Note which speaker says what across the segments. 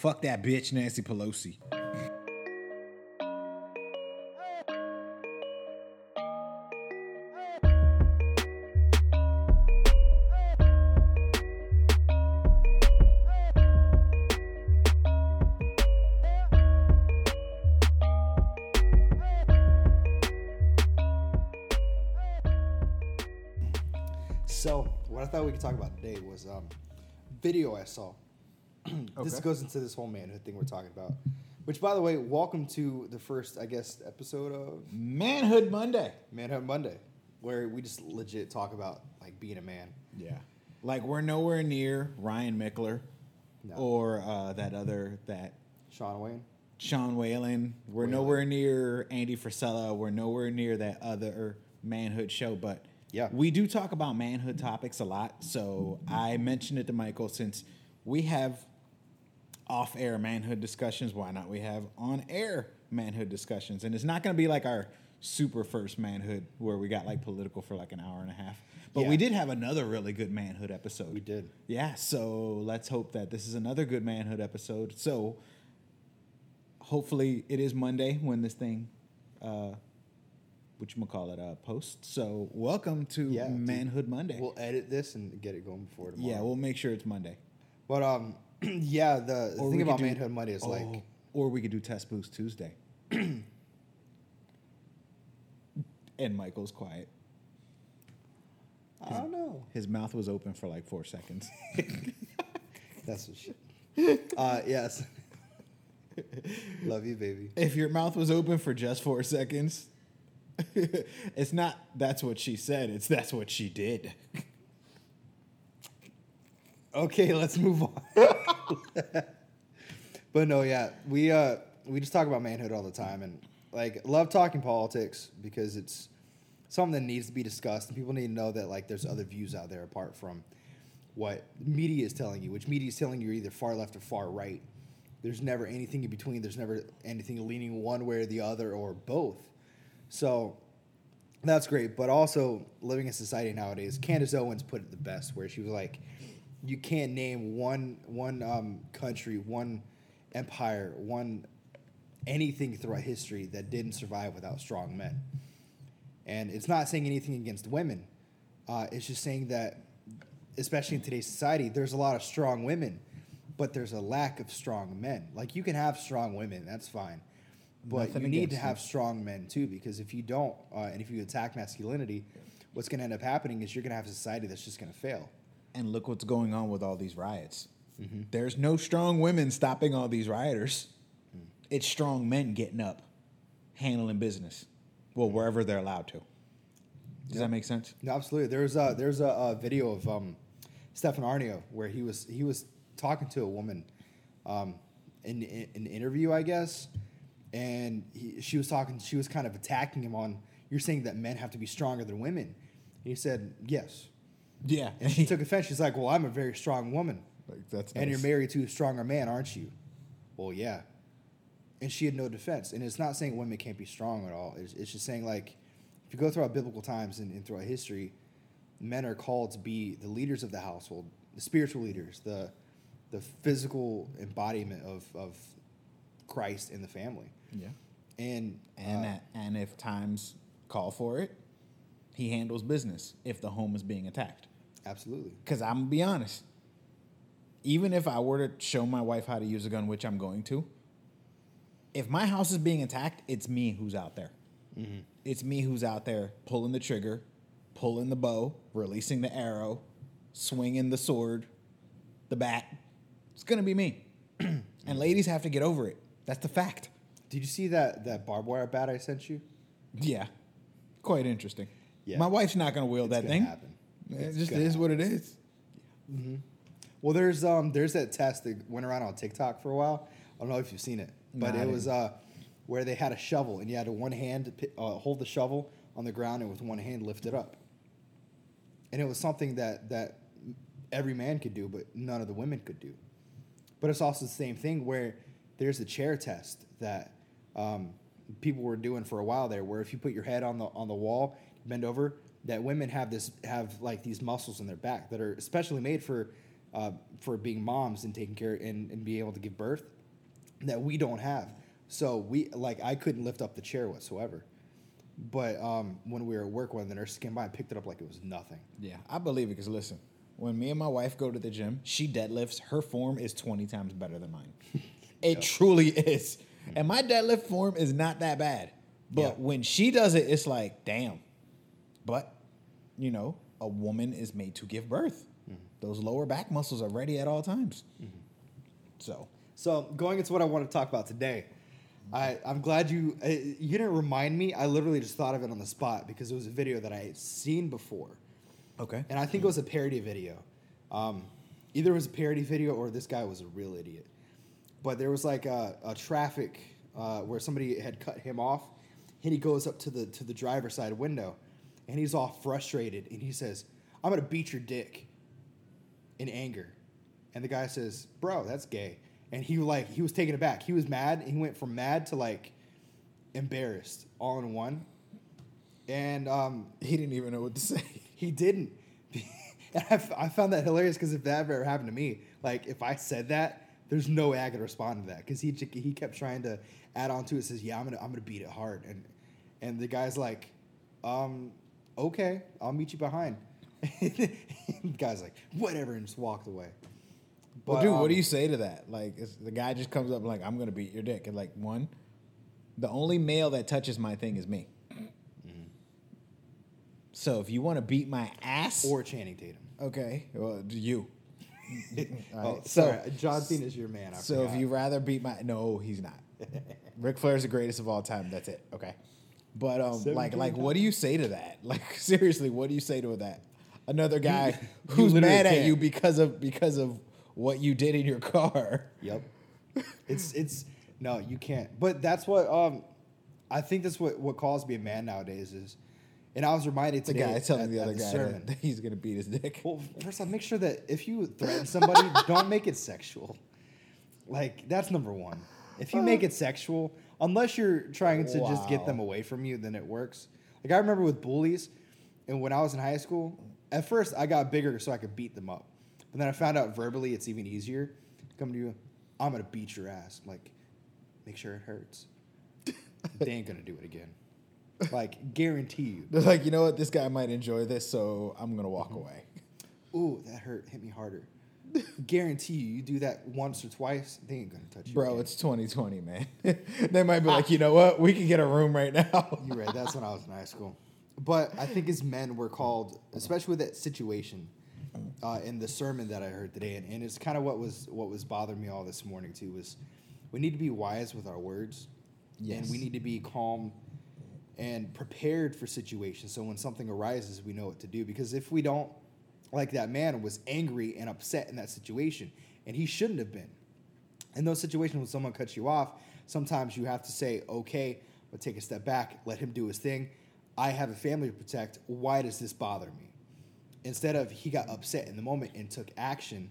Speaker 1: Fuck that bitch, Nancy Pelosi.
Speaker 2: So, what I thought we could talk about today was um, video I saw. This
Speaker 1: Okay.
Speaker 2: goes into this whole manhood thing we're talking about. Which, by the way, welcome to the first, I guess, episode of
Speaker 1: Manhood Monday.
Speaker 2: Manhood Monday, where we just legit talk about like being a man.
Speaker 1: Yeah. Like we're nowhere near Ryan Michler
Speaker 2: No.
Speaker 1: or uh, that other that
Speaker 2: Sean Wayne.
Speaker 1: Sean Whalen. We're
Speaker 2: Whalen.
Speaker 1: nowhere near Andy Frisella. We're nowhere near that other manhood show. But
Speaker 2: Yeah.
Speaker 1: we do talk about manhood topics a lot. So I mentioned it to Michael since we have off air manhood discussions. Why not? We have on air manhood discussions. And it's not going to be like our super first manhood where we got like political for like an hour and a half. But we did have another really good manhood episode.
Speaker 2: We did.
Speaker 1: Yeah, so let's hope that this is another good manhood episode. So hopefully it is Monday when this thing uh which you call it uh post. So welcome to
Speaker 2: Yeah, dude.
Speaker 1: Manhood Monday.
Speaker 2: We'll edit this and get it going before tomorrow.
Speaker 1: yeah, we'll make sure it's Monday.
Speaker 2: But um, yeah, the,
Speaker 1: Or
Speaker 2: thing about
Speaker 1: do-
Speaker 2: Manhood money is
Speaker 1: Oh,
Speaker 2: like,
Speaker 1: or we could do test boost Tuesday. and Michael's quiet.
Speaker 2: I don't know.
Speaker 1: His mouth was open for like 4 seconds.
Speaker 2: That's what shit. uh, yes. Love you, baby.
Speaker 1: if your mouth was open for just 4 seconds, it's not that's what she said, it's that's what she did.
Speaker 2: Okay, let's move on. but no, yeah, we uh we just talk about manhood all the time, and like love talking politics because it's something that needs to be discussed, and people need to know that like there's other views out there apart from what media is telling you, which media is telling you either far left or far right. There's never anything in between. There's never anything leaning one way or the other or both. So that's great. But also living in society nowadays, Candace Owens put it the best, where she was like, "You can't name one one um, country, one empire, one anything throughout history that didn't survive without strong men." And it's not saying anything against women. Uh, it's just saying that, especially in today's society, there's a lot of strong women, but there's a lack of strong men. Like you can have strong women, that's fine, but
Speaker 1: Nothing
Speaker 2: you need to have strong men too. Because if you don't, uh, and if you attack masculinity, what's going to end up happening is you're going to have a society that's just going to fail.
Speaker 1: And look what's going on with all these riots.
Speaker 2: Mm-hmm.
Speaker 1: There's no strong women stopping all these rioters.
Speaker 2: Mm.
Speaker 1: It's strong men getting up, handling business. Well, wherever they're allowed to. Does that make sense?
Speaker 2: No, absolutely. There's a there's a, a video of um, Stefan Aarnio where he was he was talking to a woman um, in, in an interview, I guess, and he, she was talking. She was kind of attacking him on. You're saying that men have to be stronger than women. He said yes,
Speaker 1: Yeah.
Speaker 2: and she took offense. She's like, "Well, I'm a very strong woman,
Speaker 1: like, that's
Speaker 2: and you're married to a stronger man, aren't you?" Well, yeah. And she had no defense. And it's not saying women can't be strong at all. It's, it's just saying like, if you go throughout biblical times and, and throughout history, men are called to be the leaders of the household, the spiritual leaders, the the physical embodiment of, of Christ in the family.
Speaker 1: Yeah.
Speaker 2: And
Speaker 1: And,
Speaker 2: uh,
Speaker 1: that, and if times call for it, he handles business if the home is being attacked.
Speaker 2: Absolutely.
Speaker 1: Because I'm going to be honest, even if I were to show my wife how to use a gun, which I'm going to, if my house is being attacked, it's me who's out there. Mm-hmm. It's me who's out there pulling the trigger, pulling the bow, releasing the arrow, swinging the sword, the bat. It's going to be me. and ladies have to get over it. That's the fact.
Speaker 2: Did you see that that barbed wire bat I sent you?
Speaker 1: Yeah. Quite interesting.
Speaker 2: Yeah.
Speaker 1: My wife's not going to wield
Speaker 2: It's
Speaker 1: that
Speaker 2: gonna
Speaker 1: thing.
Speaker 2: happen.
Speaker 1: It just is what it is.
Speaker 2: Well, there's um there's that test that went around on TikTok for a while. I don't know if you've seen it, but
Speaker 1: Nah,
Speaker 2: it was uh where they had a shovel and you had to one hand uh, hold the shovel on the ground and with one hand lift it up. And it was something that that every man could do, but none of the women could do. But it's also the same thing where there's the chair test that um, people were doing for a while there, where if you put your head on the on the wall, bend over, that women have this have like these muscles in their back that are especially made for uh, for being moms and taking care and, and being able to give birth that we don't have. So we like I couldn't lift up the chair whatsoever. But um, when we were at work, one of the nurses came by and picked it up like it was nothing.
Speaker 1: Yeah, I believe it because listen, when me and my wife go to the gym, she deadlifts. Her form is 20 times better than mine. It truly is. And my deadlift form is not that bad. But
Speaker 2: Yeah.
Speaker 1: when she does it, it's like, damn. But, you know, a woman is made to give birth. Those lower back muscles are ready at all times. So,
Speaker 2: So going into what I want to talk about today, I I'm glad you uh, you didn't remind me. I literally just thought of it on the spot because it was a video that I had seen before,
Speaker 1: okay.
Speaker 2: and I think it was a parody video. Um, either it was a parody video or this guy was a real idiot. But there was like a, a traffic uh, where somebody had cut him off, and he goes up to the to the driver's side window, and he's all frustrated, and he says, "I'm gonna beat your dick." In anger, and the guy says, "Bro, that's gay." And he like he was taken aback. He was mad. And he went from mad to like embarrassed all in one. And um,
Speaker 1: He didn't even know what to say.
Speaker 2: he didn't. and I, f- I found that hilarious because if that ever happened to me, like if I said that, there's no way I could respond to that because he he kept trying to add on to it. Says, "Yeah, I'm gonna I'm gonna beat it hard," and and the guy's like, um, "Okay, I'll meet you behind." the guy's like, "Whatever," and just walked away.
Speaker 1: Well, dude, what do
Speaker 2: um,
Speaker 1: you say to that? Like, the guy just comes up like, "I'm gonna beat your dick," and like, one, the only male that touches my thing is me. So if you want to beat my ass,
Speaker 2: Or Channing Tatum.
Speaker 1: okay, well, you. All
Speaker 2: Oh,
Speaker 1: right, so-
Speaker 2: John Cena's your man. I
Speaker 1: So if you rather beat my no, he's not. Ric Flair's the greatest of all time. That's it. Okay. But um, like, like, what do you say to that? Like, seriously, what do you say to that? Another guy
Speaker 2: you
Speaker 1: who's
Speaker 2: literally
Speaker 1: mad at
Speaker 2: can't.
Speaker 1: you because of because of what you did in your car.
Speaker 2: Yep. it's it's no, you can't. But that's what um I think that's what what calls me a man nowadays is and I was reminded
Speaker 1: The
Speaker 2: today
Speaker 1: guy telling
Speaker 2: at-
Speaker 1: the other guy
Speaker 2: sermon.
Speaker 1: that he's gonna beat his dick.
Speaker 2: Well, first off, make sure that if you threaten somebody, don't make it sexual. Like that's number one. If you make it sexual, unless you're trying to just get them away from you, then it works. Like I remember with bullies, and when I was in high school, at first I got bigger so I could beat them up, but then I found out verbally it's even easier. Come to you, I'm gonna beat your ass. Like, make sure it hurts. they ain't gonna do it again. Like, guarantee you.
Speaker 1: They're like, you know what? This guy might enjoy this, so I'm gonna walk mm-hmm. away.
Speaker 2: Ooh, that hurt. Hit me harder. Guarantee you, you do that once or twice, they ain't gonna touch you.
Speaker 1: Bro,
Speaker 2: again.
Speaker 1: it's 2020, man. they might be like, you know what? We can get a room right now.
Speaker 2: You're right. That's when I was in high school. But I think as men, we're called, especially with that situation, uh, in the sermon that I heard today, and, and it's kind of what was what was bothering me all this morning too. Was we need to be wise with our words,
Speaker 1: Yes.
Speaker 2: and we need to be calm and prepared for situations. So when something arises, we know what to do. Because if we don't, like that man was angry and upset in that situation, and he shouldn't have been. In those situations when someone cuts you off, sometimes you have to say, okay, but take a step back, let him do his thing. I have a family to protect. Why does this bother me? Instead of he got upset in the moment and took action.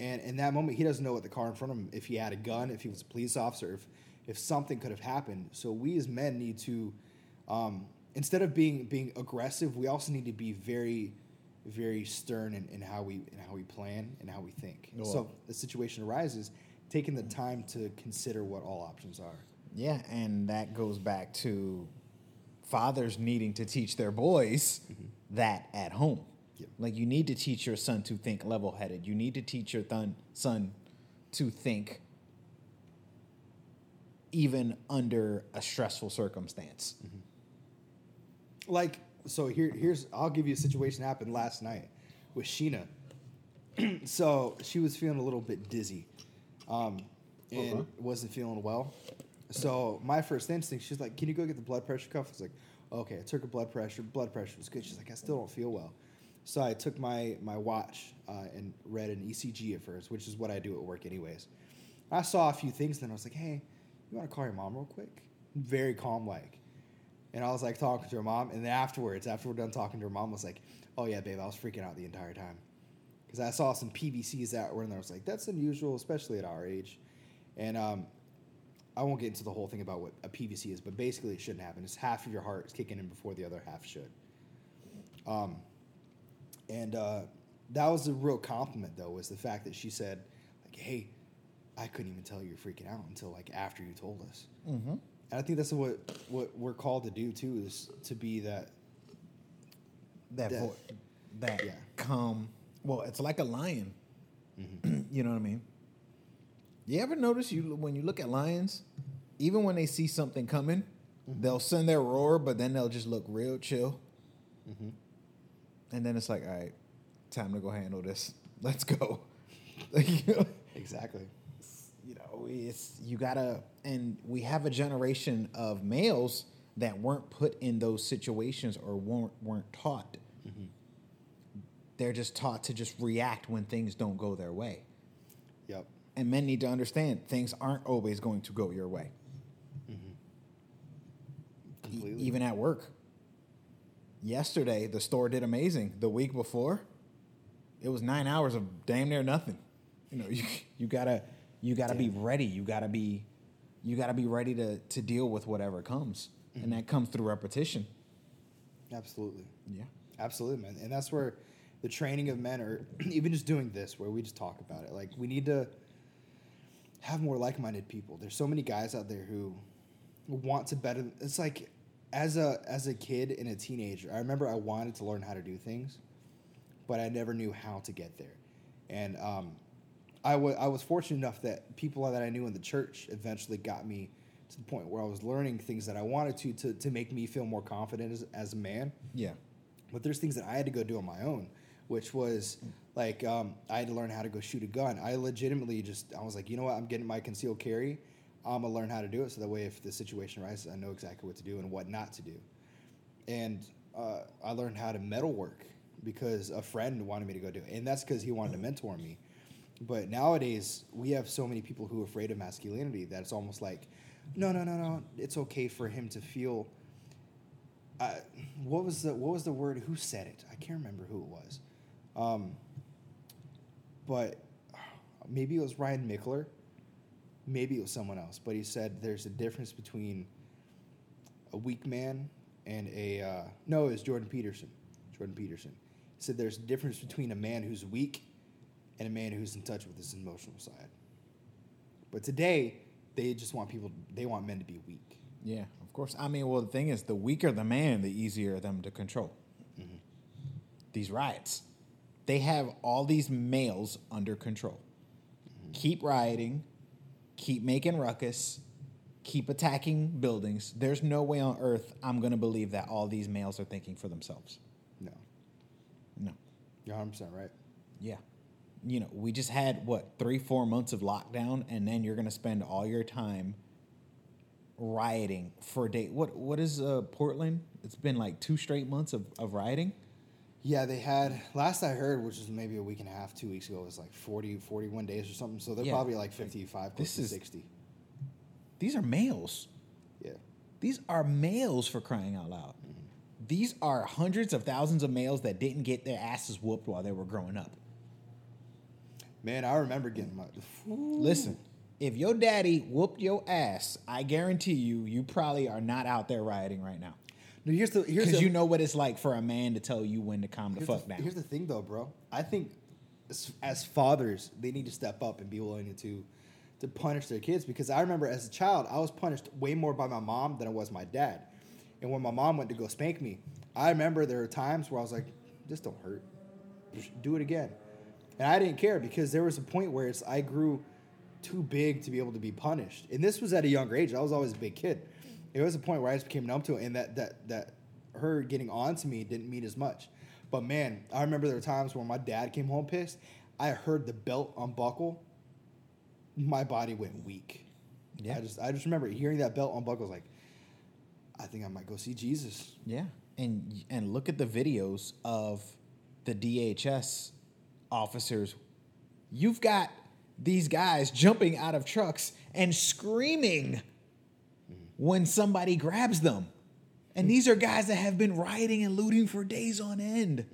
Speaker 2: And in that moment, he doesn't know what the car in front of him, if he had a gun, if he was a police officer, if, if something could have happened. So we as men need to, um, instead of being being aggressive, we also need to be very, very stern in, in how we in how we plan and how we think.
Speaker 1: Well-
Speaker 2: so the situation arises, taking the time to consider what all options are.
Speaker 1: Yeah, and that goes back to fathers needing to teach their boys mm-hmm. that at home.
Speaker 2: Yep.
Speaker 1: Like you need to teach your son to think level-headed. You need to teach your thun- son to think even under a stressful circumstance. Mm-hmm.
Speaker 2: like so here here's I'll give you a situation that happened last night with Sheena. so she was feeling a little bit dizzy, um, and
Speaker 1: Okay.
Speaker 2: wasn't feeling well. So my first instinct, she's like, "Can you go get the blood pressure cuff?" I was like, "Okay." I took her blood pressure. Blood pressure was good. She's like, "I still don't feel well." So I took my my watch uh, and read an ECG at first, which is what I do at work anyways. I saw a few things, then I was like, "Hey, you want to call your mom real quick?" Very calm like. And I was like talking to her mom, and then afterwards, after we're done talking to her mom, was like, "Oh yeah, babe, I was freaking out the entire time because I saw some PVCs that were in there. I was like, that's unusual, especially at our age." And um, I won't get into the whole thing about what a PVC is, but basically, it shouldn't happen. It's half of your heart is kicking in before the other half should. Um, and uh, that was a real compliment though was the fact that she said like hey i couldn't even tell you you're freaking out until like after you told us
Speaker 1: Mm-hmm.
Speaker 2: And i think that's what what we're called to do too is to be that
Speaker 1: That
Speaker 2: That-
Speaker 1: vo- that
Speaker 2: yeah.
Speaker 1: calm. Well, it's like a lion.
Speaker 2: Mm-hmm.
Speaker 1: you know what I mean? You ever notice you when you look at lions, even when they see something coming,
Speaker 2: Mm-hmm.
Speaker 1: they'll send their roar, but then they'll just look real chill.
Speaker 2: Mm-hmm.
Speaker 1: And then it's like, all right, time to go handle this. Let's go. Like, you
Speaker 2: exactly
Speaker 1: you know, it's you gotta, and we have a generation of males that weren't put in those situations or weren't weren't taught. Mm-hmm. They're just taught to just react when things don't go their way.
Speaker 2: yep
Speaker 1: And men need to understand things aren't always going to go your way, mm-hmm. E-
Speaker 2: completely
Speaker 1: even at work. Yesterday, the store did amazing. The week before, it was nine hours of damn near nothing. You know, you you gotta you gotta be ready. You gotta be you gotta be ready to to deal with whatever comes, and that comes through repetition.
Speaker 2: absolutely
Speaker 1: Yeah.
Speaker 2: Absolutely, man. And that's where the training of men, or even just doing this, where we just talk about it. Like, we need to have more like minded people. There's so many guys out there who want to better. It's like, as a as a kid and a teenager, I remember I wanted to learn how to do things, but I never knew how to get there. And um, I wa- I was fortunate enough that people that I knew in the church eventually got me to the point where I was learning things that I wanted to to, to make me feel more confident as, as a man.
Speaker 1: Yeah.
Speaker 2: But there's things that I had to go do on my own, which was like um, I had to learn how to go shoot a gun. I legitimately just I was like, you know what, I'm getting my concealed carry. I'm gonna learn how to do it so that way if the situation arises, I know exactly what to do and what not to do. And uh, I learned how to metal work because a friend wanted me to go do it, and that's because he wanted to mentor me. But nowadays, we have so many people who are afraid of masculinity that it's almost like, no, no, no, no, it's okay for him to feel uh, what was the what was the word? Who said it? I can't remember who it was. Um, but maybe it was Ryan Michler. Maybe it was someone else. But he said there's a difference between a weak man and a uh, no. It was Jordan Peterson. Jordan Peterson. He said there's a difference between a man who's weak and a man who's in touch with his emotional side. But today, they just want people. They want men to be weak.
Speaker 1: Yeah, of course. I mean, well, the thing is, the weaker the man, the easier them to control. Mm-hmm. These riots, they have all these males under control. Mm-hmm. Keep rioting, keep making ruckus, keep attacking buildings. There's no way on earth I'm going to believe that all these males are thinking for themselves.
Speaker 2: No,
Speaker 1: No.
Speaker 2: you're 100 percent right.
Speaker 1: Yeah. You know, we just had what, three, four months of lockdown, and then you're going to spend all your time rioting for a day. What What is uh, Portland? It's been like two straight months of, of rioting.
Speaker 2: Yeah, they had last I heard, which was maybe a week and a half, two weeks ago, was like 40, 41 days or something. So they're
Speaker 1: Yeah.
Speaker 2: probably like 55, close
Speaker 1: This
Speaker 2: to
Speaker 1: is-
Speaker 2: 60.
Speaker 1: These are males.
Speaker 2: Yeah.
Speaker 1: These are males for crying out loud. These are hundreds of thousands of males that didn't get their asses whooped while they were growing up.
Speaker 2: Man, I remember getting my.
Speaker 1: Listen, if your daddy whooped your ass, I guarantee you, you probably are not out there rioting right now.
Speaker 2: No, here's the here's
Speaker 1: Because you know what it's like for a man to tell you when to calm the fuck
Speaker 2: the,
Speaker 1: down.
Speaker 2: Here's the thing, though, bro. I think as, as fathers, they need to step up and be willing to to punish their kids because I remember as a child, I was punished way more by my mom than I was my dad. And when my mom went to go spank me, I remember there were times where I was like, "This don't hurt. Just do it again." And I didn't care because there was a point where it's I grew too big to be able to be punished. And this was at a younger age. I was always a big kid. It was a point where I just became numb to it, and that that that her getting on to me didn't mean as much. But man, I remember there were times when my dad came home pissed. I heard the belt unbuckle. My body went weak.
Speaker 1: Yeah.
Speaker 2: I just I just remember hearing that belt unbuckle. I was like, I think I might go see Jesus.
Speaker 1: Yeah, and and look at the videos of the DHS officers. You've got these guys jumping out of trucks and screaming when somebody grabs them. And these are guys that have been rioting and looting for days on end.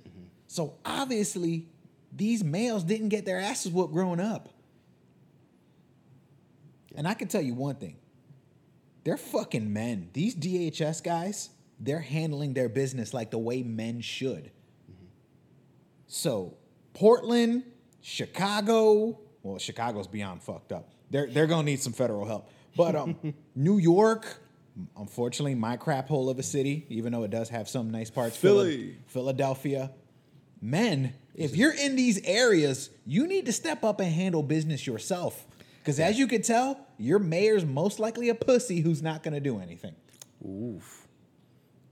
Speaker 1: So obviously, these males didn't get their asses whooped growing up. And I can tell you one thing they're fucking men. These DHS guys, they're handling their business like the way men should. So Portland, Chicago. Well, Chicago's beyond fucked up. They're they're gonna need some federal help. But um, New York, unfortunately, my crap hole of a city, even though it does have some nice parts.
Speaker 3: Philly.
Speaker 1: Philadelphia. Men, if you're in these areas, you need to step up and handle business yourself. Because as you can tell, your mayor's most likely a pussy who's not gonna do anything.
Speaker 2: Oof.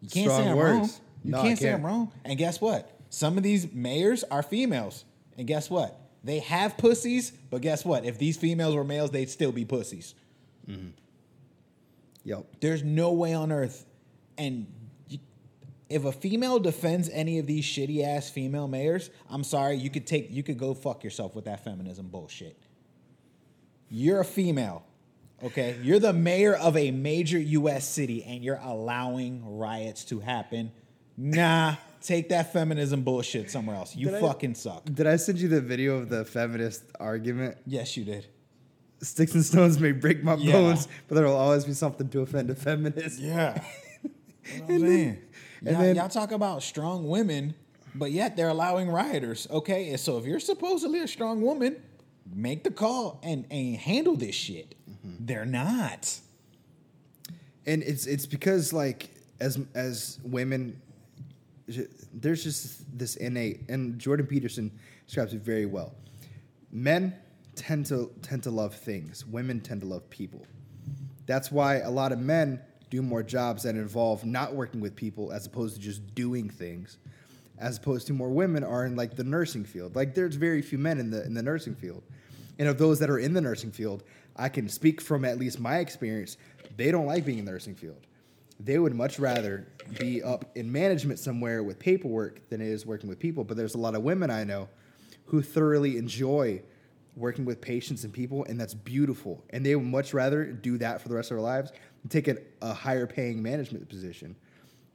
Speaker 1: You can't
Speaker 2: Strong
Speaker 1: say I'm
Speaker 2: words.
Speaker 1: wrong. You
Speaker 2: No, I
Speaker 1: can't say I'm wrong. And guess what? Some of these mayors are females. And guess what? They have pussies, but guess what? If these females were males, they'd still be pussies. Mm-hmm.
Speaker 2: Yep.
Speaker 1: There's no way on earth. And if a female defends any of these shitty ass female mayors, I'm sorry, you could take you could go fuck yourself with that feminism bullshit. You're a female. Okay? You're the mayor of a major US city and you're allowing riots to happen. Nah, take that feminism bullshit somewhere else. You
Speaker 2: Did I-
Speaker 1: fucking suck.
Speaker 2: Did I send you the video of the feminist argument?
Speaker 1: Yes, you did.
Speaker 2: Sticks and stones may break my
Speaker 1: Yeah.
Speaker 2: bones, but there will always be something to offend a feminist.
Speaker 1: Yeah. You know what I'm saying?
Speaker 2: and
Speaker 1: y'all,
Speaker 2: then-
Speaker 1: y'all talk about strong women, but yet they're allowing rioters. Okay, and so if you're supposedly a strong woman, make the call and, and handle this shit.
Speaker 2: Mm-hmm.
Speaker 1: They're not.
Speaker 2: and it's it's because like as as women there's just this innate and jordan peterson describes it very well. Men tend to tend to love things. Women tend to love people. That's why a lot of men do more jobs that involve not working with people as opposed to just doing things as opposed to more women are in like the nursing field. Like there's very few men in the in the nursing field. And of those that are in the nursing field i can speak from at least my experience they don't like being in the nursing field they would much rather be up in management somewhere with paperwork than it is working with people. But there's a lot of women i know who thoroughly enjoy working with patients and people and that's beautiful. And they would much rather do that for the rest of their lives and take a, a higher paying management position.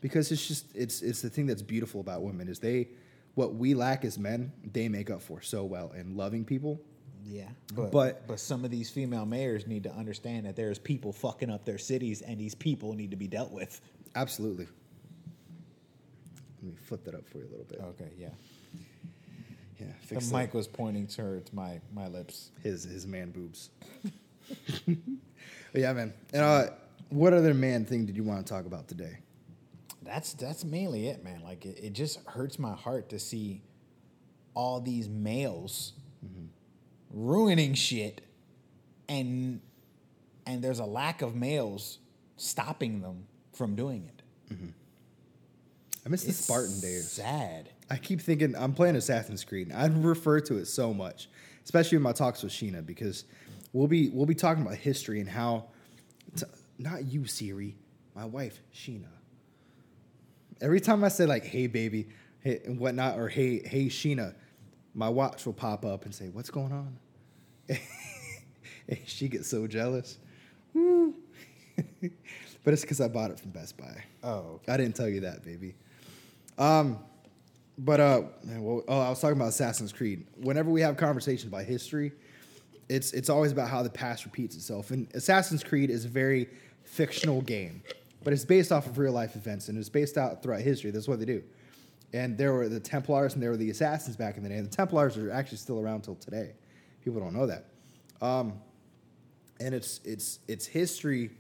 Speaker 2: Because it's just it's it's the thing that's beautiful about women is they what we lack as men they make up for so well and loving people
Speaker 1: Yeah, but,
Speaker 2: But-
Speaker 1: but some of these female mayors need to understand that there's people fucking up their cities, and these people need to be dealt with.
Speaker 2: absolutely let me flip that up for you a little bit
Speaker 1: Okay, yeah.
Speaker 2: yeah
Speaker 1: The
Speaker 2: fix that.
Speaker 1: mic was pointing towards my my lips.
Speaker 2: his his man boobs yeah man and uh what other man thing did you want to talk about today
Speaker 1: That's that's mainly it, man. Like it, it just hurts my heart to see all these males ruining shit, and and there's a lack of males stopping them from doing it. Mm-hmm.
Speaker 2: i miss the spartan days
Speaker 1: Sad.
Speaker 2: I keep thinking I'm playing Assassin's Creed. I refer to it so much, especially in my talks with Sheena, because we'll be we'll be talking about history and how, t- not you Siri, my wife Sheena. Every time I say like "Hey baby," hey, and whatnot, or "Hey hey Sheena," my watch will pop up and say, "What's going on?" and she gets so jealous. But it's because I bought it from Best Buy.
Speaker 1: Oh,
Speaker 2: I didn't tell you that, baby. Um, but uh, man, well, oh, I was talking about Assassin's Creed. Whenever we have conversations about history, it's it's always about how the past repeats itself. And Assassin's Creed is a very fictional game, but it's based off of real life events and it's based out throughout history. That's what they do. And there were the Templars and there were the Assassins back in the day. And the Templars are actually still around till today. People don't know that. Um, and it's it's it's history,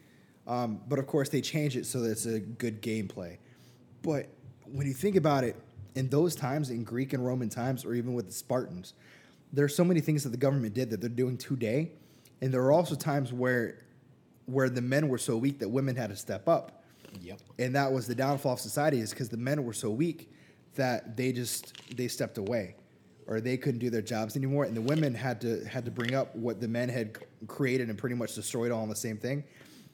Speaker 2: um, but of course they change it so that it's a good gameplay. But when you think about it, in those times, in Greek and Roman times, or even with the Spartans, there are so many things that the government did that they're doing today, and there are also times where where the men were so weak that women had to step up,
Speaker 1: yep.
Speaker 2: and that was the downfall of society is because the men were so weak that they just they stepped away or they couldn't do their jobs anymore and the women had to had to bring up what the men had created and pretty much destroyed all in the same thing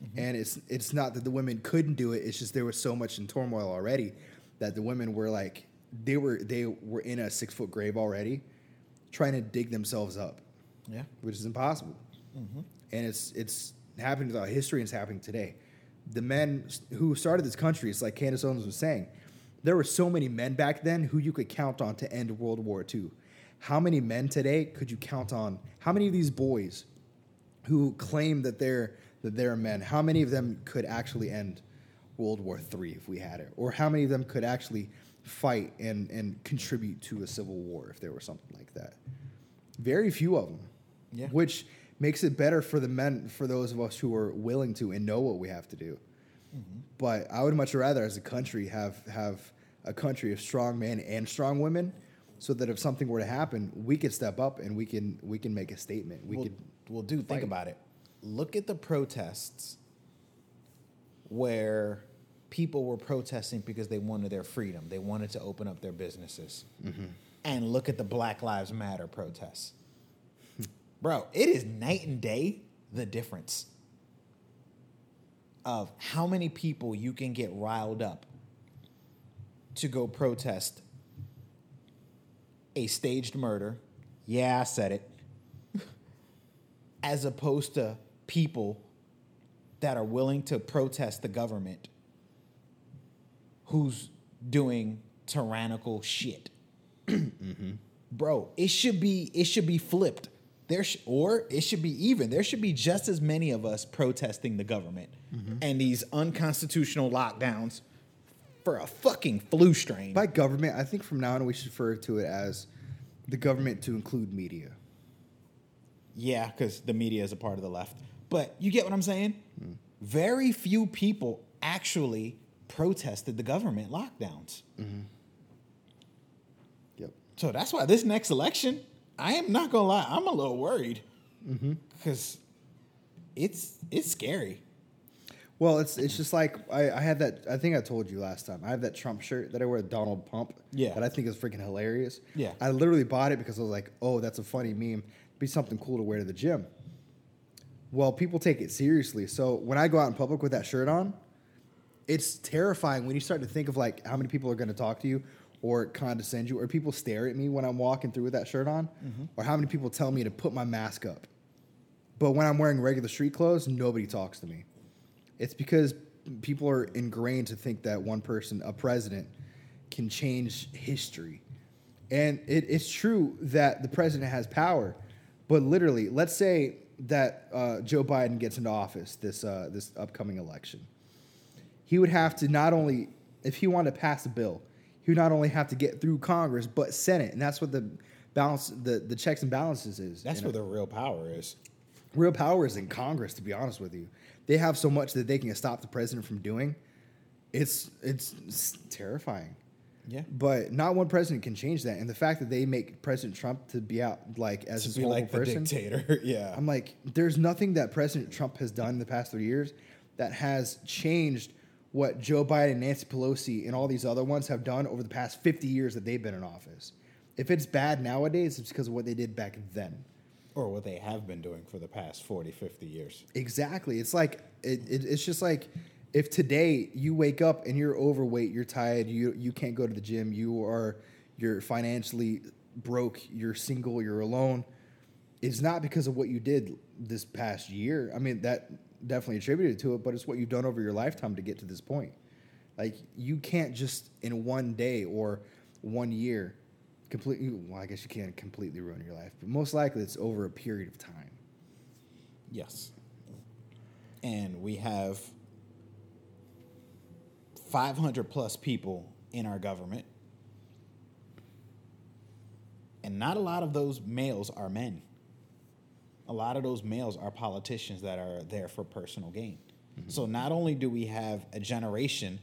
Speaker 2: mm-hmm. and it's it's not that the women couldn't do it it's just there was so much in turmoil already that the women were like they were they were in a six foot grave already trying to dig themselves up
Speaker 1: Yeah.
Speaker 2: which is impossible. Mm-hmm. And it's it's happening throughout history and it's happening today. The men who started this country, it's like Candace Owens was saying, there were so many men back then who you could count on to end World War II. How many men today could you count on? How many of these boys who claim that they're that they're men, how many of them could actually end World War III if we had it, or how many of them could actually fight and and contribute to a civil war if there were something like that. Very few of them.
Speaker 1: Yeah.
Speaker 2: Which makes it better for the men, for those of us who are willing to and know what we have to do. Mm-hmm. But I would much rather, as a country, have have a country of strong men and strong women, so that if something were to happen, we could step up and we can we can make a statement. We
Speaker 1: well,
Speaker 2: could.
Speaker 1: well, dude, think about it. Look at the protests where people were protesting because they wanted their freedom. They wanted to open up their businesses.
Speaker 2: Mm-hmm.
Speaker 1: And look at the Black Lives Matter protests. Bro, it is night and day the difference of how many people you can get riled up to go protest a staged murder. Yeah, I said it as opposed to people that are willing to protest the government who's doing tyrannical shit. Mm-hmm. Bro, it should be it should be flipped. There sh- or it should be even. There should be just as many of us protesting the government mm-hmm. and these unconstitutional lockdowns for a fucking flu strain.
Speaker 2: By government, I think from now on we should refer to it as the government to include media.
Speaker 1: Yeah, because the media is a part of the left. But you get what I'm saying? Hmm. Very few people actually protested the government lockdowns. Mm-hmm.
Speaker 2: Yep.
Speaker 1: So that's why this next election, I am not gonna lie, I'm a little worried mm-hmm. because it's it's scary.
Speaker 2: Well, it's it's just like I, I had that. I think I told you last time. I have that Trump shirt that I wear, with Donald Pump.
Speaker 1: Yeah.
Speaker 2: That I think is freaking hilarious.
Speaker 1: Yeah.
Speaker 2: I literally bought it because I was like, oh, that's a funny meme. Be something cool to wear to the gym. Well, people take it seriously. So when I go out in public with that shirt on, it's terrifying when you start to think of like how many people are going to talk to you or condescend you or people stare at me when I'm walking through with that shirt on mm-hmm. or how many people tell me to put my mask up. But when I'm wearing regular street clothes, nobody talks to me. It's because people are ingrained to think that one person, a president, can change history. And it, it's true that the president has power, but literally, let's say that uh, Joe Biden gets into office this uh, this upcoming election. He would have to not only, if he wanted to pass a bill, he would not only have to get through Congress but Senate, and that's what the balance, the, the checks and balances is.
Speaker 1: That's
Speaker 2: you know?
Speaker 1: where the real power is.
Speaker 2: real power is in Congress. To be honest with you, they have so much that they can stop the president from doing. It's it's, it's terrifying.
Speaker 1: Yeah.
Speaker 2: But not one president can change that, and the fact that they make President Trump to be out like as
Speaker 1: To
Speaker 2: this horrible
Speaker 1: like the
Speaker 2: person,
Speaker 1: dictator. yeah.
Speaker 2: I'm like, there's nothing that President Trump has done in the past three years that has changed what Joe Biden, Nancy Pelosi, and all these other ones have done over the past 50 years that they've been in office. If it's bad nowadays, it's because of what they did back then.
Speaker 1: Or what they have been doing for the past 40, 50 years.
Speaker 2: Exactly. It's like it, it, it's just like if today you wake up and you're overweight, you're tired, you you can't go to the gym, you are you're financially broke, you're single, you're alone. It's not because of what you did this past year. I mean, that definitely attributed to it, but it's what you've done over your lifetime to get to this point. Like you can't just in one day or one year completely well, I guess you can't completely ruin your life, but most likely it's over a period of time.
Speaker 1: Yes. And we have 500 plus people in our government. And not a lot of those males are men. A lot of those males are politicians that are there for personal gain. Mm-hmm. So not only do we have a generation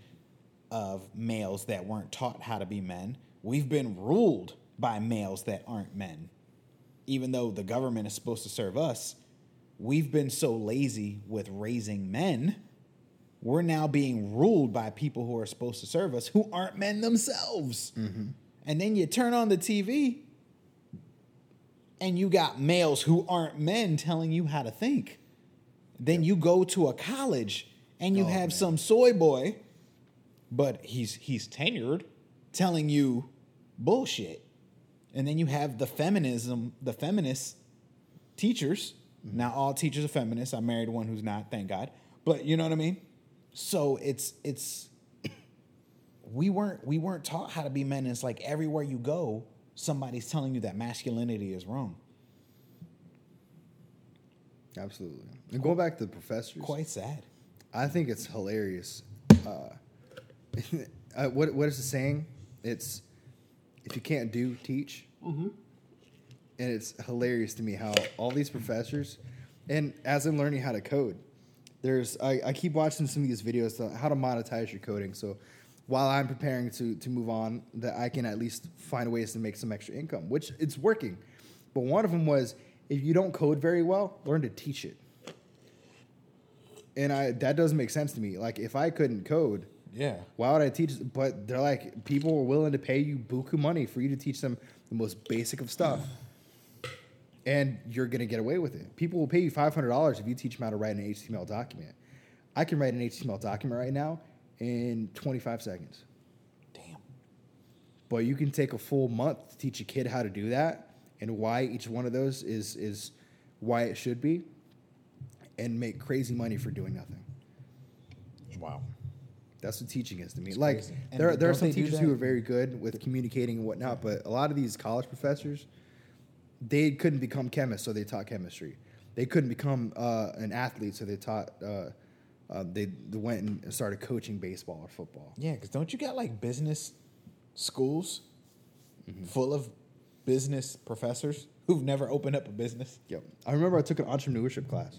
Speaker 1: of males that weren't taught how to be men, we've been ruled by males that aren't men. Even though the government is supposed to serve us, we've been so lazy with raising men. We're now being ruled by people who are supposed to serve us who aren't men themselves. Mm-hmm. And then you turn on the TV and you got males who aren't men telling you how to think. Then you go to a college and you
Speaker 2: Oh,
Speaker 1: have
Speaker 2: man.
Speaker 1: some soy boy, but he's he's tenured, telling you bullshit. And then you have the feminism, the feminist teachers. Now all teachers are feminists. I married one who's not, thank God. But you know what I mean? So it's it's we weren't we weren't taught how to be men. It's like everywhere you go, somebody's telling you that masculinity is wrong.
Speaker 2: Absolutely. And going back to the professors,
Speaker 1: Quite sad.
Speaker 2: I think it's hilarious uh, what what is the saying? It's if you can't do, teach.
Speaker 1: Mm-hmm.
Speaker 2: And it's hilarious to me how all these professors, and as I'm learning how to code, there's I, I keep watching some of these videos on how to monetize your coding. So while I'm preparing to to move on, that I can at least find ways to make some extra income, which it's working. But one of them was if you don't code very well, learn to teach it. And I that doesn't make sense to me. Like if I couldn't code,
Speaker 1: Yeah.
Speaker 2: why would I teach? But they're like, people are willing to pay you buku money for you to teach them the most basic of stuff. And you're going to get away with it. People will pay you $500 if you teach them how to write an HTML document. I can write an HTML document right now in 25 seconds.
Speaker 1: Damn.
Speaker 2: But you can take a full month to teach a kid how to do that and why each one of those is, is why it should be and make crazy money for doing nothing.
Speaker 1: Wow.
Speaker 2: That's what teaching is to me.
Speaker 1: It's
Speaker 2: like
Speaker 1: crazy.
Speaker 2: There, there are some teachers who are very good with communicating and whatnot, but a lot of these college professors, they couldn't become chemists, so they taught chemistry. They couldn't become uh, an athlete, so they taught. Uh, uh, they, they went and started coaching baseball or football.
Speaker 1: Yeah, because don't you got like business schools
Speaker 2: Mm-hmm.
Speaker 1: full of business professors who've never opened up a business?
Speaker 2: Yep. I remember I took an entrepreneurship class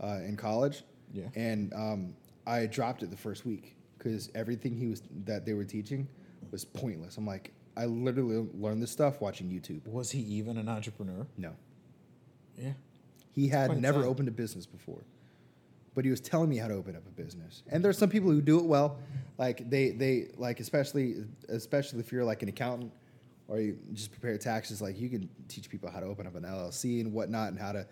Speaker 2: uh, in college.
Speaker 1: Yeah.
Speaker 2: And um, I dropped it the first week because everything he was that they were teaching was pointless. I'm like, I literally learned this stuff watching YouTube.
Speaker 1: Was he even an entrepreneur?
Speaker 2: No.
Speaker 1: Yeah.
Speaker 2: He had never opened a business before, but he was telling me how to open up a business. And there's some people who do it well, like they they like especially especially if you're like an accountant or you just prepare taxes. Like you can teach people how to open up an LLC and whatnot, and how to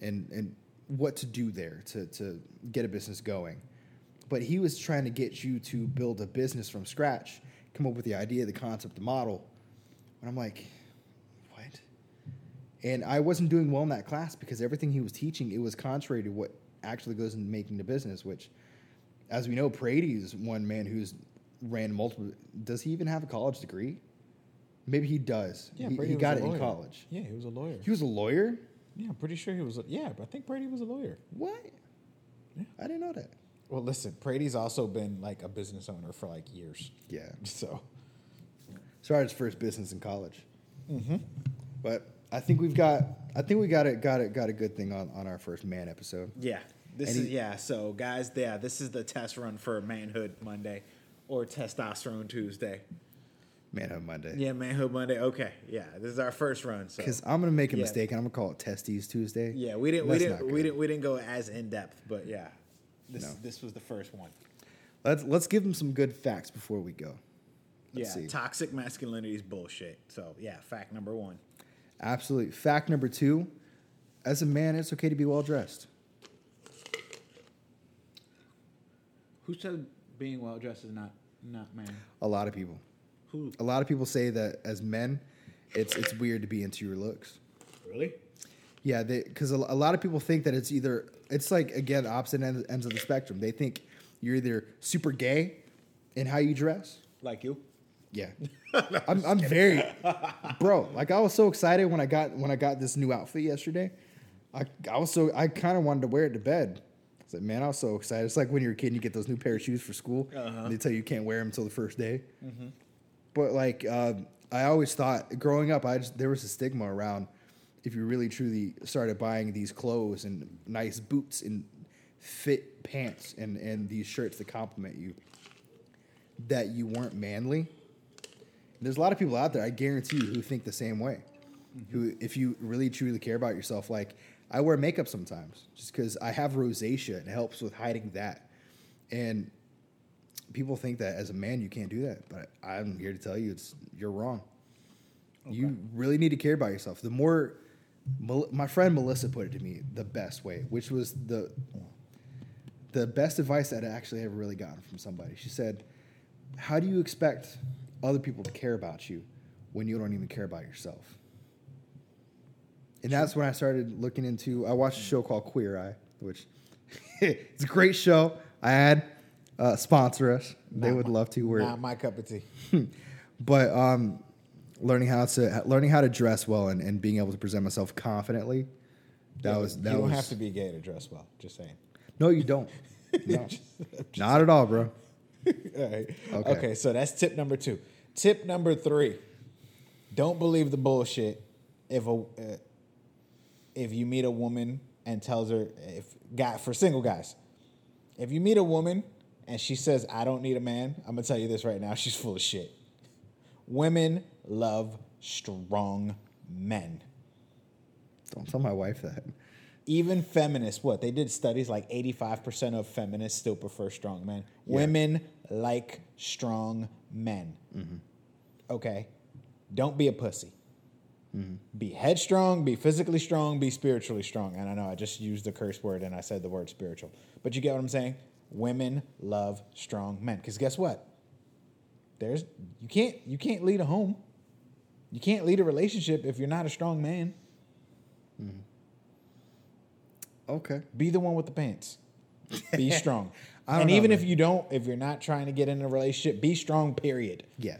Speaker 2: and and what to do there to to get a business going. But he was trying to get you to build a business from scratch, come up with the idea, the concept, the model. And I'm like, what? And I wasn't doing well in that class because everything he was teaching, it was contrary to what actually goes into making the business, which, as we know, Brady is one man who's ran multiple. Does he even have a college degree? Maybe he does.
Speaker 1: Yeah,
Speaker 2: he,
Speaker 1: Brady
Speaker 2: he got it in college.
Speaker 1: Yeah, he was a lawyer.
Speaker 2: He was a lawyer?
Speaker 1: yeah, I'm pretty sure he was. A, yeah, but I think Brady was a lawyer.
Speaker 2: What?
Speaker 1: Yeah.
Speaker 2: I didn't know that.
Speaker 1: Well, listen, Brady's also been like a business owner for like years.
Speaker 2: Yeah.
Speaker 1: So
Speaker 2: Started his first business in college.
Speaker 1: Mm-hmm.
Speaker 2: But I think we've got I think we got it got it got a good thing on, on our first man episode.
Speaker 3: Yeah. This
Speaker 2: And
Speaker 3: is
Speaker 2: he-
Speaker 3: yeah. So guys, yeah, this is the test run for Manhood Monday, or Testosterone Tuesday.
Speaker 2: Manhood Monday.
Speaker 3: Yeah, Manhood Monday. Okay, yeah, this is our first run. So
Speaker 2: Because I'm gonna make a
Speaker 3: Yeah.
Speaker 2: mistake and I'm gonna call it Testes Tuesday.
Speaker 3: yeah, we didn't we didn't we didn't we didn't go as in depth, but yeah, this
Speaker 2: No.
Speaker 3: this was the first one.
Speaker 2: Let's let's give them some good facts before we go. Let's
Speaker 3: yeah,
Speaker 2: see.
Speaker 3: toxic masculinity is bullshit. So yeah, fact number one.
Speaker 2: Absolutely. Fact number two: As a man, it's okay to be well dressed.
Speaker 1: who said being well dressed is not not man?
Speaker 2: A lot of people.
Speaker 3: Who
Speaker 2: A lot of people say that as men, it's it's weird to be into your looks.
Speaker 3: really?
Speaker 2: Yeah, because a, a lot of people think that it's either it's like again opposite ends, ends of the spectrum. They think you're either super gay in how you dress.
Speaker 3: Like you?
Speaker 2: Yeah, I'm, I'm very, bro. Like I was so excited when I got when I got this new outfit yesterday. I I was so I kind of wanted to wear it to bed. I was like, man, I was so excited. It's like when you're a kid and you get those new pair of shoes for school. And they tell you you can't wear them until the first day. But like uh, I always thought growing up, I just there was a stigma around if you really truly started buying these clothes and nice boots and fit pants and and these shirts that compliment you, that you weren't manly. There's a lot of people out there, I guarantee you, who think the same way. Mm-hmm. Who, if you really truly care about yourself, like I wear makeup sometimes just because I have rosacea and it helps with hiding that. And people think that as a man you can't do that, but I'm here to tell you it's you're wrong. You really need to care about yourself. The more, my friend Melissa put it to me the best way, which was the the best advice that I actually ever really gotten from somebody. She said, "How do you expect other people to care about you when you don't even care about yourself?" And that's when I started looking into. I watched a show called Queer Eye, which it's a great show. I had uh, sponsor us. They
Speaker 1: Not
Speaker 2: would
Speaker 1: my-
Speaker 2: love to. We're,
Speaker 1: Not my cup of tea.
Speaker 2: but um, learning how to learning how to dress well and, and being able to present myself confidently. That was that
Speaker 1: you don't have to be gay to dress well. Just saying.
Speaker 2: no, you don't. No. Not at all, bro.
Speaker 1: All right.
Speaker 2: Okay.
Speaker 1: Okay. So that's tip number two. Tip number three: Don't believe the bullshit. If a uh, if you meet a woman and tells her if guy for single guys, if you meet a woman and she says I don't need a man, I'm gonna tell you this right now. She's full of shit. Women love strong men.
Speaker 2: Don't tell my wife that.
Speaker 1: even feminists, what they did studies like 85% of feminists still prefer strong men.
Speaker 2: Yeah.
Speaker 1: Women like strong men. Mm-hmm. Okay. Don't be a pussy. Mm-hmm. Be headstrong, be physically strong, be spiritually strong. And I know I just used the curse word and I said the word spiritual. But you get what I'm saying? Women love strong men. Because guess what? There's you can't you can't lead a home. You can't lead a relationship if you're not a strong man. Mm-hmm.
Speaker 2: Okay.
Speaker 1: Be the one with the pants. Be strong. And
Speaker 2: know,
Speaker 1: even
Speaker 2: man.
Speaker 1: if you don't, if you're not trying to get in a relationship, be strong, period.
Speaker 2: Yeah.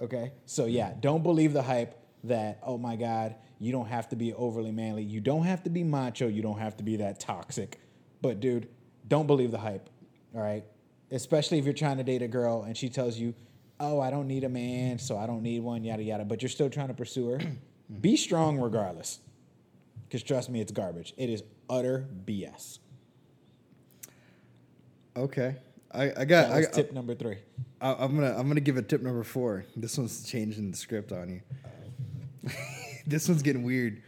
Speaker 1: Okay? So, yeah, don't believe the hype that, oh my God, you don't have to be overly manly. You don't have to be macho. You don't have to be that toxic. But, dude, don't believe the hype. All right? Especially if you're trying to date a girl and she tells you, oh, I don't need a man, so I don't need one, yada, yada. But you're still trying to pursue her. be strong regardless. Because trust me, it's garbage. It is utter BS.
Speaker 2: Okay. I, I got.
Speaker 1: That was
Speaker 2: I,
Speaker 1: tip number three.
Speaker 2: I, I'm gonna. I'm gonna give a tip number four. This one's changing the script on you. this one's getting weird.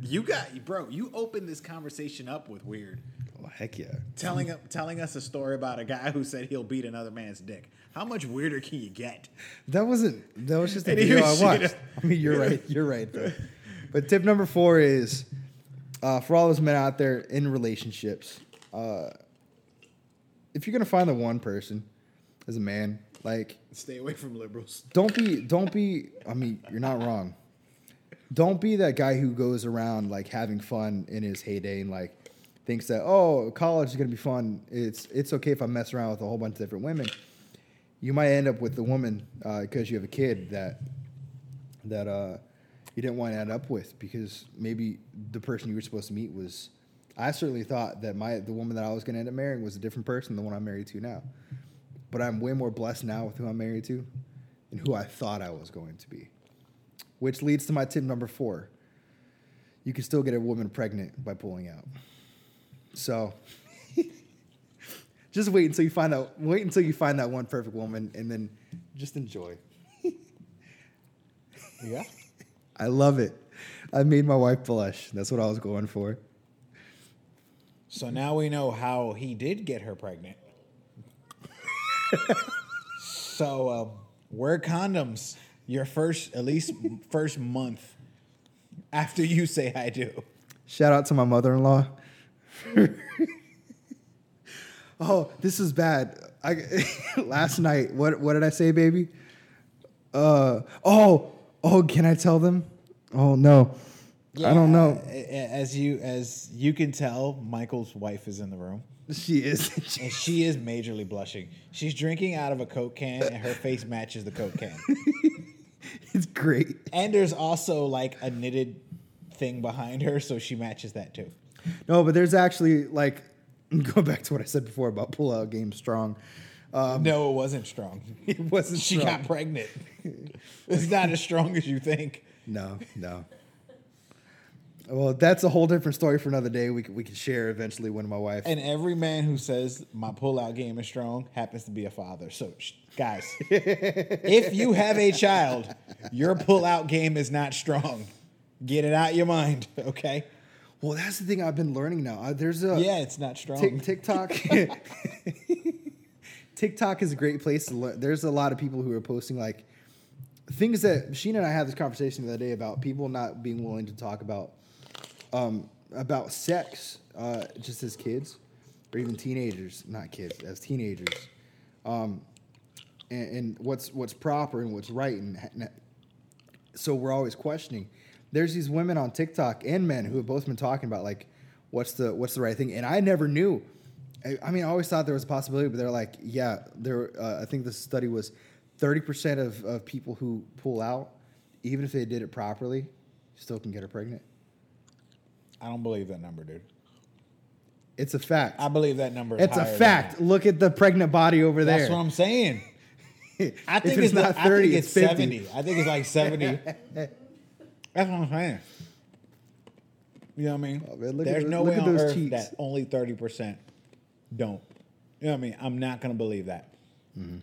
Speaker 3: You got, bro. You opened this conversation up with weird,
Speaker 2: Oh heck yeah.
Speaker 3: telling telling us a story about a guy who said he'll beat another man's dick. How much weirder can you get?
Speaker 2: That wasn't. That was just a
Speaker 3: And
Speaker 2: video
Speaker 3: even
Speaker 2: I watched.
Speaker 3: did-
Speaker 2: I mean, you're right. You're right. Though. But tip number four is uh, for all those men out there in relationships. Uh, if you're gonna find the one person as a man, like
Speaker 3: Stay away from liberals.
Speaker 2: don't be don't be i mean you're not wrong don't be that guy who goes around like having fun in his heyday and like thinks that oh college is going to be fun it's it's okay if i mess around with a whole bunch of different women you might end up with the woman because you have a kid that that uh you didn't want to end up with because maybe the person you were supposed to meet was i certainly thought that my the woman that i was going to end up marrying was a different person than the one i'm married to now but I'm way more blessed now with who I'm married to than who I thought I was going to be. Which leads to my tip number four. You can still get a woman pregnant by pulling out. So just wait until you find out wait until you find that one perfect woman and then just enjoy.
Speaker 1: Yeah.
Speaker 2: I love it. I made my wife blush. That's what I was going for.
Speaker 1: So now we know how he did get her pregnant. so um, wear condoms your first, at least first month after you say I do.
Speaker 2: Shout out to my mother-in-law. oh, this is bad. I last night. What what did I say, baby? Uh oh oh. Can I tell them? Oh no, I don't know.
Speaker 1: As you as you can tell, Michael's wife is in the room.
Speaker 2: She is.
Speaker 1: And she is majorly blushing. She's drinking out of a Coke can, and her face matches the Coke can.
Speaker 2: it's great.
Speaker 1: And there's also like a knitted thing behind her, so she matches that too.
Speaker 2: No, but there's actually like go back to what I said before about pull-out game strong. Um,
Speaker 1: no, it wasn't strong.
Speaker 2: it wasn't.
Speaker 1: She
Speaker 2: strong.
Speaker 1: got pregnant. it's not as strong as you think.
Speaker 2: No, no. Well, that's a whole different story for another day. We could, we could share eventually when my wife.
Speaker 1: And every man who says my pull-out game is strong happens to be a father. So, sh- guys, if you have a child, your pull-out game is not strong. Get it out your mind, okay?
Speaker 2: Well, that's the thing I've been learning now. Uh, there's a
Speaker 1: Yeah, it's not strong.
Speaker 2: Tik TikTok. TikTok is a great place to learn. There's a lot of people who are posting like things that Sheena and I had this conversation the other day about people not being willing to talk about um, about sex uh, just as kids or even teenagers, not kids, as teenagers, um, and, and what's what's proper and what's right, and, and so we're always questioning. There's these women on TikTok and men who have both been talking about like what's the what's the right thing, and I never knew. I, I mean, I always thought there was a possibility, but they're like, yeah, there. Uh, I think the study was thirty percent of, of people who pull out, even if they did it properly, still can get her pregnant.
Speaker 1: I don't believe that number, dude.
Speaker 2: It's a fact.
Speaker 1: I believe that number.
Speaker 2: It's a fact. Look at the pregnant body over there.
Speaker 1: That's what I'm saying. I
Speaker 2: If
Speaker 1: think
Speaker 2: it's
Speaker 1: it's,
Speaker 2: not
Speaker 1: not
Speaker 2: 30,
Speaker 1: I think
Speaker 2: it's
Speaker 1: it's
Speaker 2: 50.
Speaker 1: 70. I think it's like 70. That's what I'm saying. You know what I mean?
Speaker 2: Oh, man,
Speaker 1: There's no way on earth
Speaker 2: cheeks.
Speaker 1: that only 30% don't. You know what I mean? I'm not going to believe that.
Speaker 2: Mm-hmm.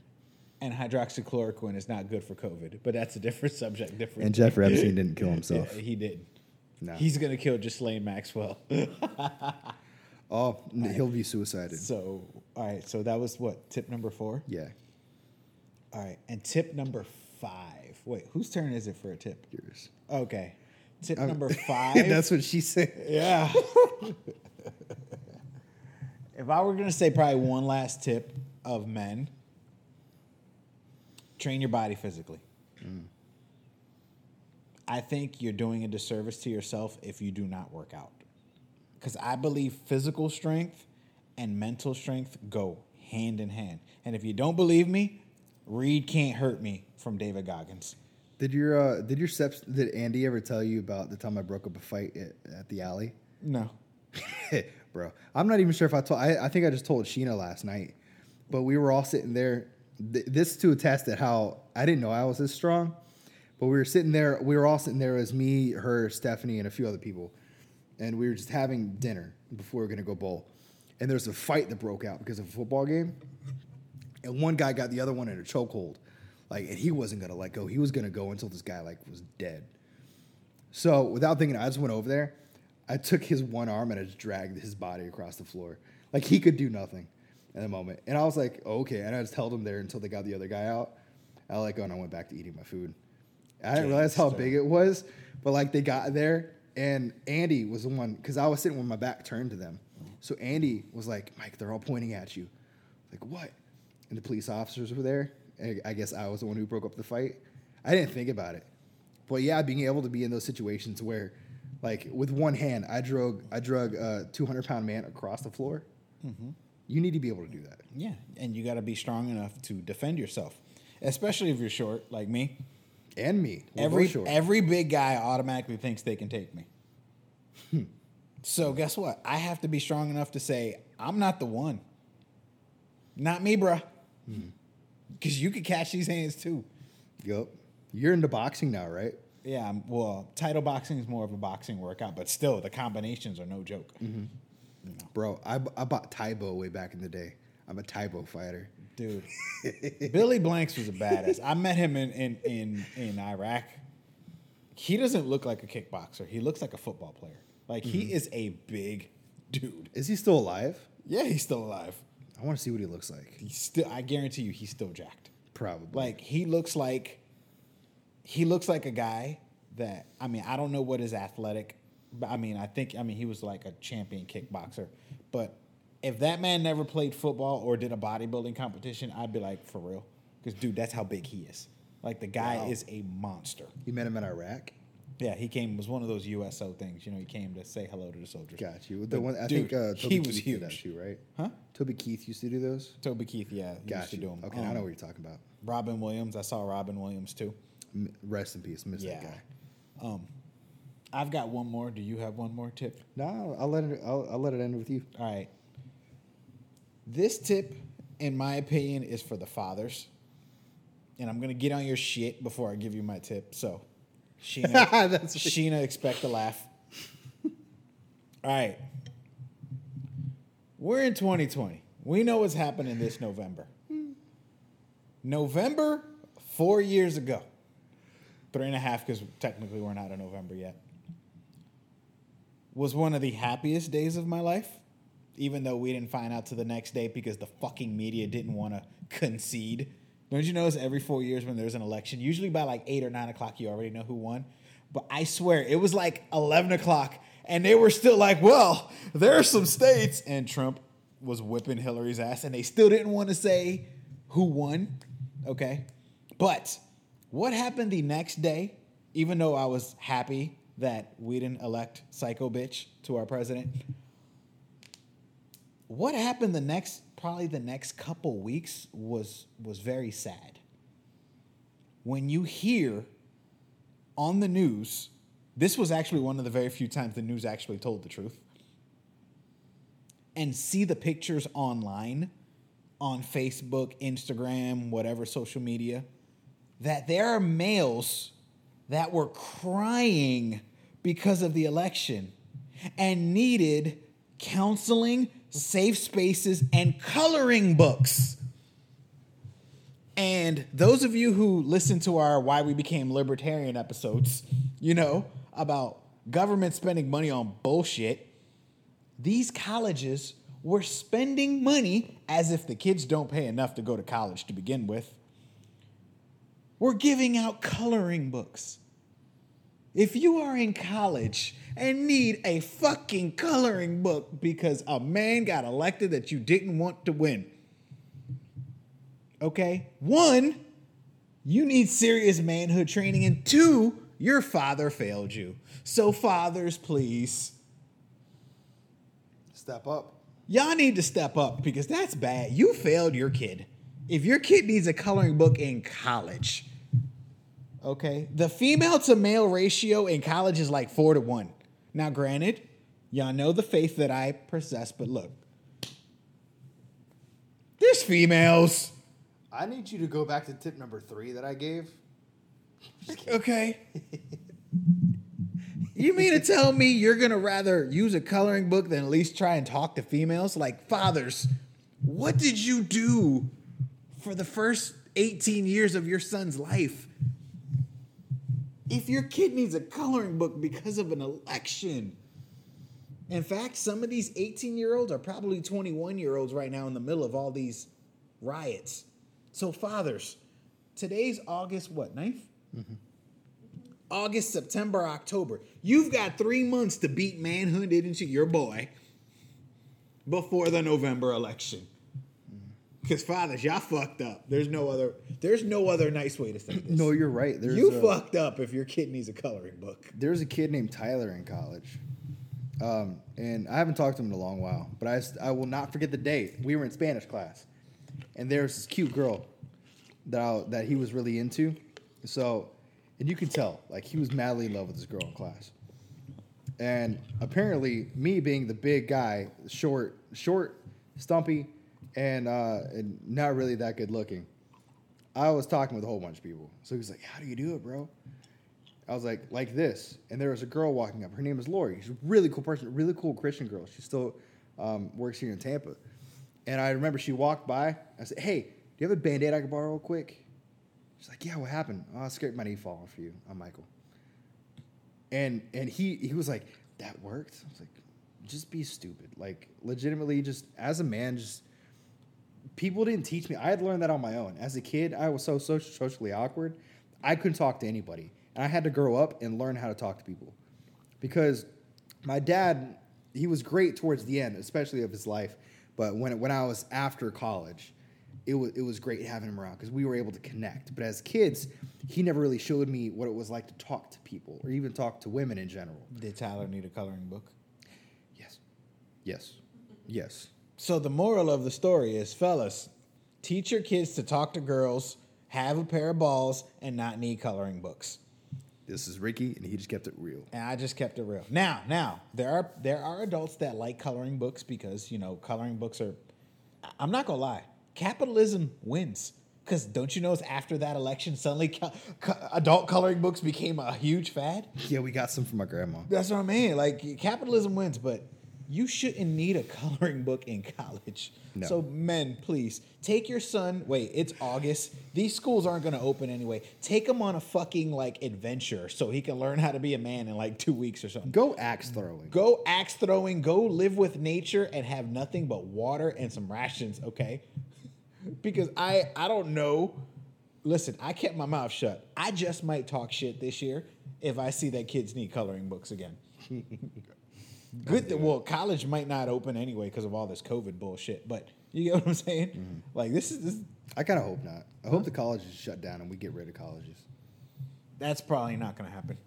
Speaker 1: And hydroxychloroquine is not good for COVID, but that's a different subject. Different.
Speaker 2: and Jeffrey Epstein didn't kill himself.
Speaker 1: Yeah, he did.
Speaker 2: No.
Speaker 1: He's going to kill Ghislaine Maxwell.
Speaker 2: Oh, he'll be suicided.
Speaker 1: so, all right. So that was what? Tip number four?
Speaker 2: Yeah,
Speaker 1: All right. And tip number five. Wait, whose turn is it for a tip?
Speaker 2: yours.
Speaker 1: Okay. Tip
Speaker 2: Um,
Speaker 1: number five.
Speaker 2: That's what she said.
Speaker 1: yeah. if I were going to say probably one last tip of men, train your body physically. I think you're doing a disservice to yourself if you do not work out. Because I believe physical strength and mental strength go hand in hand. And if you don't believe me, read Can't Hurt Me from David Goggins.
Speaker 2: Did your uh, did your steps did Andy ever tell you about the time I broke up a fight at, at the alley?
Speaker 1: No.
Speaker 2: Bro, I'm not even sure if I told. I, I think I just told Sheena last night, but we were all sitting there. Th- this to attest at how I didn't know I was this strong, but we were sitting there. We were all sitting there as me, her, Stephanie, and a few other people, and we were just having dinner before we were gonna go bowl. And there's a fight that broke out because of a football game, and one guy got the other one in a chokehold, like, and he wasn't gonna let go. He was gonna go until this guy like was dead. So without thinking, I just went over there. I took his one arm and I just dragged his body across the floor. Like he could do nothing in the moment. And I was like, oh, okay. And I just held him there until they got the other guy out. I let go and I went back to eating my food. I didn't realize how big it was, but like they got there and Andy was the one because I was sitting with my back turned to them. So Andy was like, Mike, they're all pointing at you. Like what? And the police officers were there. I guess I was the one who broke up the fight. I didn't think about it. But yeah, being able to be in those situations where, like, with one hand, I drug I drug a 200 pound man across the floor. Mm-hmm. You need to be able to do that.
Speaker 1: Yeah, and you got to be strong enough to defend yourself, especially if you're short like me.
Speaker 2: And me, We're
Speaker 1: every
Speaker 2: short.
Speaker 1: every big guy automatically thinks they can take me. Hmm. so guess what? I have to be strong enough to say I'm not the one. Not me, bruh. Because you could catch these hands too.
Speaker 2: Yup. You're into boxing now, right?
Speaker 1: Yeah, I'm- well, title boxing is more of a boxing workout, but still, the combinations are no joke. Mm-hmm.
Speaker 2: Bro, I, I bought Tae Bo way back in the day. I'm a Tae Bo fighter.
Speaker 1: Dude, Billy Blanks was a badass. I met him in, in, in, in Iraq. He doesn't look like a kickboxer. He looks like a football player. Like, he mm-hmm. is a big dude.
Speaker 2: Is he still alive?
Speaker 1: Yeah, he's still alive.
Speaker 2: I want to see what he looks like.
Speaker 1: He's still, I guarantee you, he's still jacked.
Speaker 2: Probably.
Speaker 1: Like, he looks like, he looks like a guy that, I mean, I don't know what his athletic, but I mean, I think, I mean, he was like a champion kickboxer. But if that man never played football or did a bodybuilding competition, I'd be like, for real. Because, dude, that's how big he is. Like, the guy
Speaker 2: Wow.
Speaker 1: is a monster.
Speaker 2: you met him in Iraq.
Speaker 1: Yeah, he came, was one of those USO things. You know, he came to say hello to the soldiers.
Speaker 2: Got you. The
Speaker 1: But,
Speaker 2: one I
Speaker 1: dude,
Speaker 2: think uh, Toby
Speaker 1: he was
Speaker 2: Keith did that too, right?
Speaker 1: Huh?
Speaker 2: Toby Keith used to do those.
Speaker 1: Toby Keith, yeah. he
Speaker 2: Got
Speaker 1: used to
Speaker 2: you.
Speaker 1: do 'em.
Speaker 2: Okay, I
Speaker 1: Um,
Speaker 2: know what you're talking about.
Speaker 1: Robin Williams. I saw Robin Williams too.
Speaker 2: M- Rest in peace, miss
Speaker 1: Yeah.
Speaker 2: that guy.
Speaker 1: Um, I've got one more. Do you have one more tip?
Speaker 2: No, I'll let it. I'll, I'll let it end with you.
Speaker 1: All right. This tip, in my opinion, is for the fathers. And I'm gonna get on your shit before I give you my tip. So, Sheena,
Speaker 2: That's-
Speaker 1: Sheena, expect a laugh. All right. We're in 2020. We know what's happening this November. November, four years ago. Three and a half, because technically we're not in November yet. Was one of the happiest days of my life, even though we didn't find out to the next day because the fucking media didn't want to concede. Don't you notice every four years when there's an election, usually by like eight or nine o'clock, you already know who won? But I swear, it was like 11 o'clock, and they were still like, well, there are some states. And Trump was whipping Hillary's ass, and they still didn't want to say who won. Okay. But what happened the next day, even though I was happy that we didn't elect Psycho Bitch to our president? What happened the next, probably the next couple weeks was was very sad. When you hear on the news, this was actually one of the very few times the news actually told the truth. and see the pictures online on Facebook, Instagram, whatever social media, that there are males that were crying because of the election and needed counseling, safe spaces, and coloring books. And those of you who listen to our Why We Became Libertarian episodes, you know, about government spending money on bullshit, these colleges were spending money as if the kids don't pay enough to go to college to begin with. We're giving out coloring books. If you are in college and need a fucking coloring book because a man got elected that you didn't want to win, okay? One, you need serious manhood training, and two, your father failed you. So, fathers, please,
Speaker 2: Step up.
Speaker 1: y'all need to step up because that's bad. You failed your kid. If your kid needs a coloring book in college, okay, the female to male ratio in college is like four to one. Now, granted, y'all know the faith that I possess, but look, there's females.
Speaker 2: I need you to go back to tip number three that I gave.
Speaker 1: Okay. you mean to tell me you're gonna rather use a coloring book than at least try and talk to females? Like, fathers, what did you do for the first 18 years of your son's life? If your kid needs a coloring book because of an election. In fact, some of these 18 year olds are probably 21 year olds right now in the middle of all these riots. So, fathers, today's August what, 9th? Mm-hmm. August, September, October. You've got three months to beat manhood into your boy before the November election. Because fathers, y'all fucked up. There's no other. There's no other nice way to say this.
Speaker 2: No, you're right. There's
Speaker 1: you
Speaker 2: a,
Speaker 1: fucked up if your kid needs a coloring book.
Speaker 2: There's a kid named Tyler in college, um, and I haven't talked to him in a long while. But I, I will not forget the day we were in Spanish class, and there's this cute girl that I, that he was really into. So, and you can tell like he was madly in love with this girl in class. And apparently, me being the big guy, short, short, stumpy, and uh, and not really that good looking, I was talking with a whole bunch of people. So he was like, "How do you do it, bro?" I was like, "Like this." And there was a girl walking up. Her name is Lori. She's a really cool person, really cool Christian girl. She still um, works here in Tampa. And I remember she walked by. I said, "Hey, do you have a band-aid I can borrow real quick?" She's like, "Yeah, what happened?" Oh, I scared my knee fall for you. I'm Michael. And and he he was like, "That worked." I was like, "Just be stupid." Like legitimately, just as a man, just people didn't teach me. I had learned that on my own. As a kid, I was so social, socially awkward. I couldn't talk to anybody, and I had to grow up and learn how to talk to people. Because my dad, he was great towards the end, especially of his life. But when when I was after college, it was it was great having him around because we were able to connect. But as kids, he never really showed me what it was like to talk to people or even talk to women in general.
Speaker 1: Did Tyler need a coloring book?
Speaker 2: Yes, yes, yes.
Speaker 1: So the moral of the story is, fellas, teach your kids to talk to girls, have a pair of balls, and not need coloring books.
Speaker 2: This is Ricky, and he just kept it real.
Speaker 1: And I just kept it real. Now, now there are there are adults that like coloring books because you know coloring books are. I'm not gonna lie, capitalism wins. Because don't you know, it's after that election, suddenly co- co- adult coloring books became a huge fad.
Speaker 2: Yeah, we got some from my grandma.
Speaker 1: That's what I mean. Like capitalism wins, but you shouldn't need a coloring book in college.
Speaker 2: No.
Speaker 1: So men, please take your son. Wait, it's August. These schools aren't going to open anyway. Take him on a fucking like adventure so he can learn how to be a man in like two weeks or something.
Speaker 2: Go axe throwing.
Speaker 1: Go axe throwing. Go live with nature and have nothing but water and some rations. Okay, because I I don't know. Listen, I kept my mouth shut. I just might talk shit this year if I see that kids need coloring books again. Good. That, well, college might not open anyway because of all this COVID bullshit. But you get what I'm saying? Like this is this.
Speaker 2: I kind of hope not. I hope the colleges shut down and we get rid of colleges.
Speaker 1: That's probably not going to happen.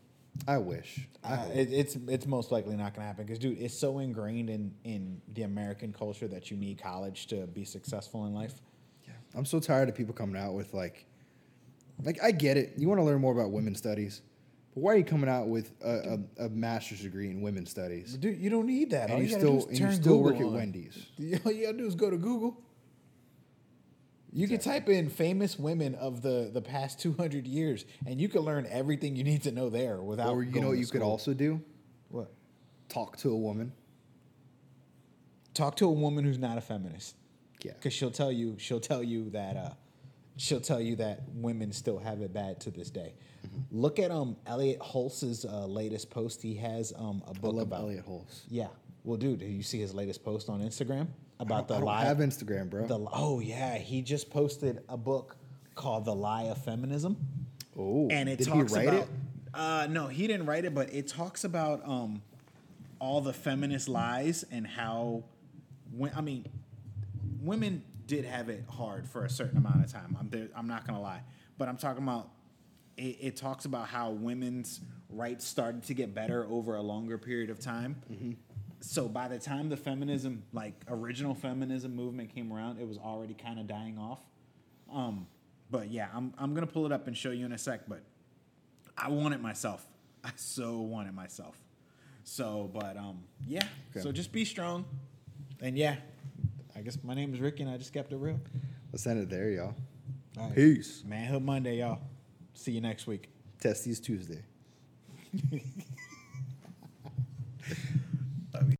Speaker 2: I wish. I
Speaker 1: Uh, it, it's it's most likely not going to happen because, dude, it's so ingrained in in the American culture that you need college to be successful in life.
Speaker 2: Yeah, I'm so tired of people coming out with like, like I get it. You want to learn more about women's studies, why are you coming out with a, a, a master's degree in women's studies?
Speaker 1: Dude, you don't need that. All
Speaker 2: And
Speaker 1: you,
Speaker 2: you still and you still work
Speaker 1: Google
Speaker 2: at
Speaker 1: on.
Speaker 2: Wendy's.
Speaker 1: All you gotta do is go to Google. You can type in famous women of the, the past 200 years, and you can learn everything you need to know there without.
Speaker 2: Or you know what you could also do?
Speaker 1: What?
Speaker 2: Talk to a woman.
Speaker 1: Talk to a woman who's not a feminist.
Speaker 2: Yeah.
Speaker 1: because she'll tell you she'll tell you that uh, she'll tell you that women still have it bad to this day.
Speaker 2: Mm-hmm.
Speaker 1: Look at um Elliot Holz's uh, latest post. He has um a book about
Speaker 2: Elliot Holmes.
Speaker 1: yeah. Well, dude, did you see his latest post on Instagram about the
Speaker 2: I don't
Speaker 1: lie?
Speaker 2: have Instagram, bro.
Speaker 1: the oh yeah, he just posted a book called The Lie of Feminism.
Speaker 2: oh,
Speaker 1: and it
Speaker 2: did
Speaker 1: talks
Speaker 2: he write
Speaker 1: about
Speaker 2: it?
Speaker 1: uh no he didn't write it but it talks about um all the feminist lies and how when i mean women did have it hard for a certain amount of time i'm there, i'm not gonna lie but i'm talking about it, it talks about how women's rights started to get better over a longer period of time so by the time the feminism like original feminism movement came around it was already kind of dying off um, but yeah, I'm I'm gonna pull it up and show you in a sec. But I want it myself. I so want it myself. So, but um, yeah.
Speaker 2: Okay.
Speaker 1: So just be strong, and yeah, I guess my name is Ricky, and I just kept it real.
Speaker 2: Let's end it there, y'all.
Speaker 1: All right.
Speaker 2: Peace.
Speaker 1: Manhood Monday, y'all. See you next week.
Speaker 2: Testes Tuesday.